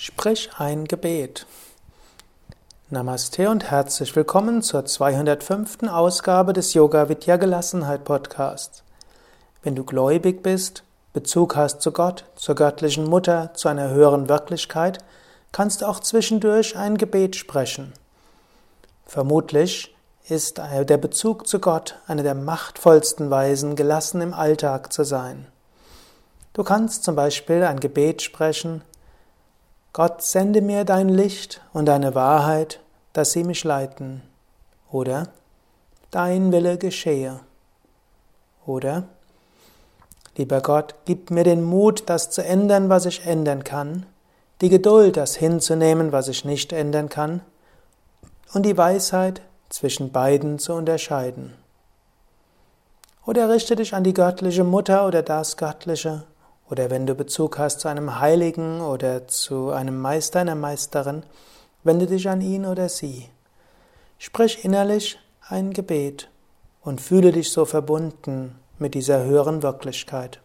Sprich ein Gebet. Namaste und herzlich willkommen zur 205. Ausgabe des Yoga Vidya Gelassenheit Podcasts. Wenn du gläubig bist, Bezug hast zu Gott, zur göttlichen Mutter, zu einer höheren Wirklichkeit, kannst du auch zwischendurch ein Gebet sprechen. Vermutlich ist der Bezug zu Gott eine der machtvollsten Weisen, gelassen im Alltag zu sein. Du kannst zum Beispiel ein Gebet sprechen, Gott sende mir dein Licht und deine Wahrheit, dass sie mich leiten. Oder dein Wille geschehe. Oder Lieber Gott, gib mir den Mut, das zu ändern, was ich ändern kann, die Geduld, das hinzunehmen, was ich nicht ändern kann, und die Weisheit, zwischen beiden zu unterscheiden. Oder richte dich an die göttliche Mutter oder das Göttliche oder wenn du Bezug hast zu einem Heiligen oder zu einem Meister, einer Meisterin, wende dich an ihn oder sie. Sprich innerlich ein Gebet und fühle dich so verbunden mit dieser höheren Wirklichkeit.